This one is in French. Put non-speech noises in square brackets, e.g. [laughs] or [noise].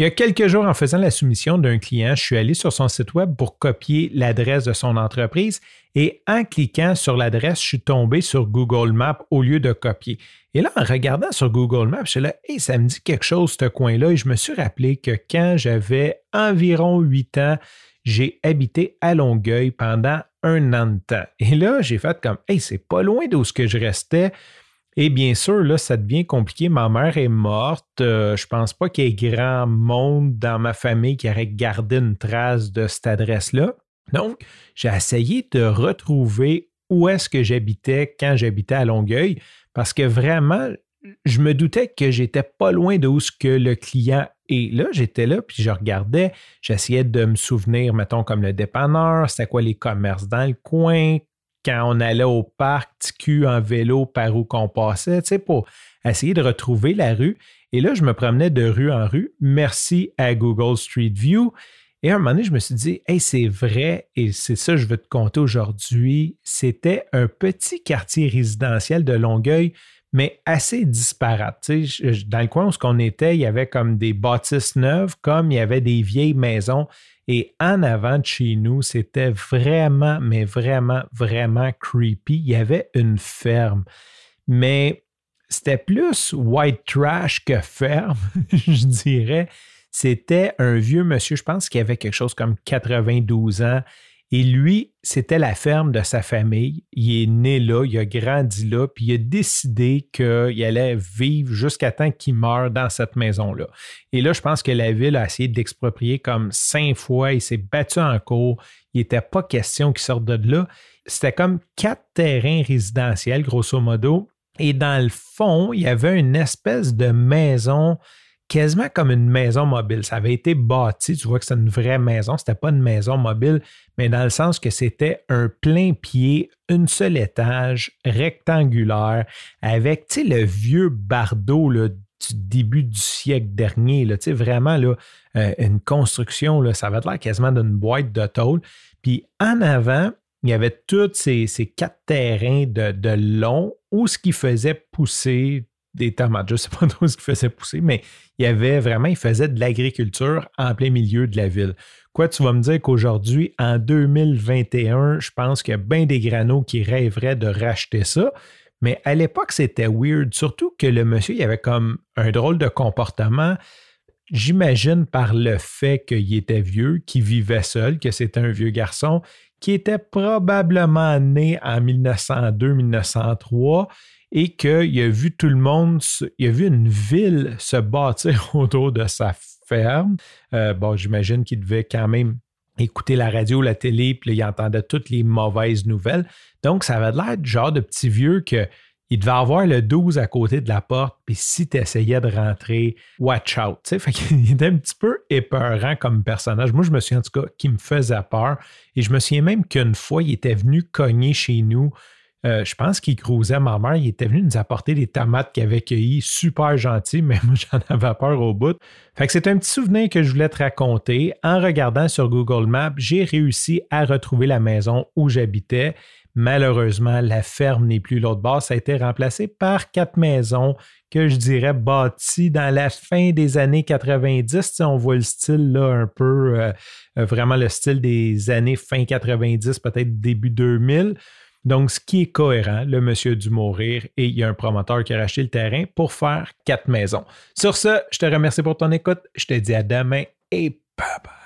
Il y a quelques jours, en faisant la soumission d'un client, je suis allé sur son site web pour copier l'adresse de son entreprise et en cliquant sur l'adresse, je suis tombé sur Google Maps au lieu de copier. Et là, en regardant sur Google Maps, je suis là, hey, ça me dit quelque chose, ce coin-là. Et je me suis rappelé que quand j'avais environ 8 ans, j'ai habité à Longueuil pendant un an de temps. Et là, j'ai fait comme, hey, c'est pas loin d'où ce que je restais. Et bien sûr, là, ça devient compliqué. Ma mère est morte. Euh, je pense pas qu'il y ait grand monde dans ma famille qui aurait gardé une trace de cette adresse-là. Donc, j'ai essayé de retrouver où est-ce que j'habitais quand j'habitais à Longueuil, parce que vraiment, je me doutais que j'étais pas loin de où ce que le client est. Là, j'étais là, puis je regardais, j'essayais de me souvenir, mettons, comme le dépanneur, c'était quoi les commerces dans le coin, quand on allait au parc, TQ en vélo, par où qu'on passait, tu sais, pour essayer de retrouver la rue. Et là, je me promenais de rue en rue, merci à Google Street View. Et à un moment donné, je me suis dit, hey, c'est vrai, et c'est ça que je veux te compter aujourd'hui. C'était un petit quartier résidentiel de Longueuil, mais assez disparate. Dans le coin où on était, il y avait comme des bâtisses neuves, comme il y avait des vieilles maisons. Et en avant de chez nous, c'était vraiment, mais vraiment, vraiment creepy. Il y avait une ferme. Mais c'était plus white trash que ferme, [laughs] je dirais. C'était un vieux monsieur, je pense qu'il avait quelque chose comme 92 ans. Et lui, c'était la ferme de sa famille. Il est né là, il a grandi là, puis il a décidé qu'il allait vivre jusqu'à temps qu'il meure dans cette maison-là. Et là, je pense que la ville a essayé d'exproprier comme cinq fois. Il s'est battu en cours. Il n'était pas question qu'il sorte de là. C'était comme quatre terrains résidentiels, grosso modo. Et dans le fond, il y avait une espèce de maison quasiment comme une maison mobile. Ça avait été bâti, tu vois que c'est une vraie maison, c'était pas une maison mobile, mais dans le sens que c'était un plein pied, une seul étage, rectangulaire, avec tu le vieux bardeau du début du siècle dernier, là, vraiment euh, une construction, là, ça avait l'air quasiment d'une boîte de tôle. Puis en avant, il y avait tous ces, quatre terrains de, de long où ce qui faisait pousser des tomates. Je ne sais pas [laughs] trop ce qu'il faisait pousser, mais il y avait vraiment, il faisait de l'agriculture en plein milieu de la ville. Quoi, tu vas me dire qu'aujourd'hui, en 2021, je pense qu'il y a bien des granos qui rêveraient de racheter ça. Mais à l'époque, c'était weird, surtout que le monsieur, il avait comme un drôle de comportement. J'imagine par le fait qu'il était vieux, qu'il vivait seul, que c'était un vieux garçon, qui était probablement né en 1902-1903 et qu'il a vu tout le monde, il a vu une ville se bâtir [laughs] autour de sa ferme. Euh, bon, j'imagine qu'il devait quand même écouter la radio, la télé, puis il entendait toutes les mauvaises nouvelles. Donc, ça avait l'air du genre de petit vieux que il devait avoir le 12 à côté de la porte, puis si tu essayais de rentrer, watch out. Fait qu'il [laughs] était un petit peu épeurant comme personnage. Moi, je me souviens en tout cas qu'il me faisait peur. Et je me souviens même qu'une fois, il était venu cogner chez nous euh, je pense qu'il cruisait ma mère. Il était venu nous apporter des tomates qu'il avait cueillies, super gentil, [laughs] mais moi j'en avais peur au bout. Fait c'est un petit souvenir que je voulais te raconter. En regardant sur Google Maps, j'ai réussi à retrouver la maison où j'habitais. Malheureusement, la ferme n'est plus l'autre bord. Ça a été remplacé par quatre maisons que je dirais bâties dans la fin des années 90. on voit le style là un peu, euh, vraiment le style des années fin 90, peut-être début 2000. Donc, ce qui est cohérent, le monsieur a dû mourir et il y a un promoteur qui a racheté le terrain pour faire quatre maisons. Sur ce, je te remercie pour ton écoute. Je te dis à demain et bye bye.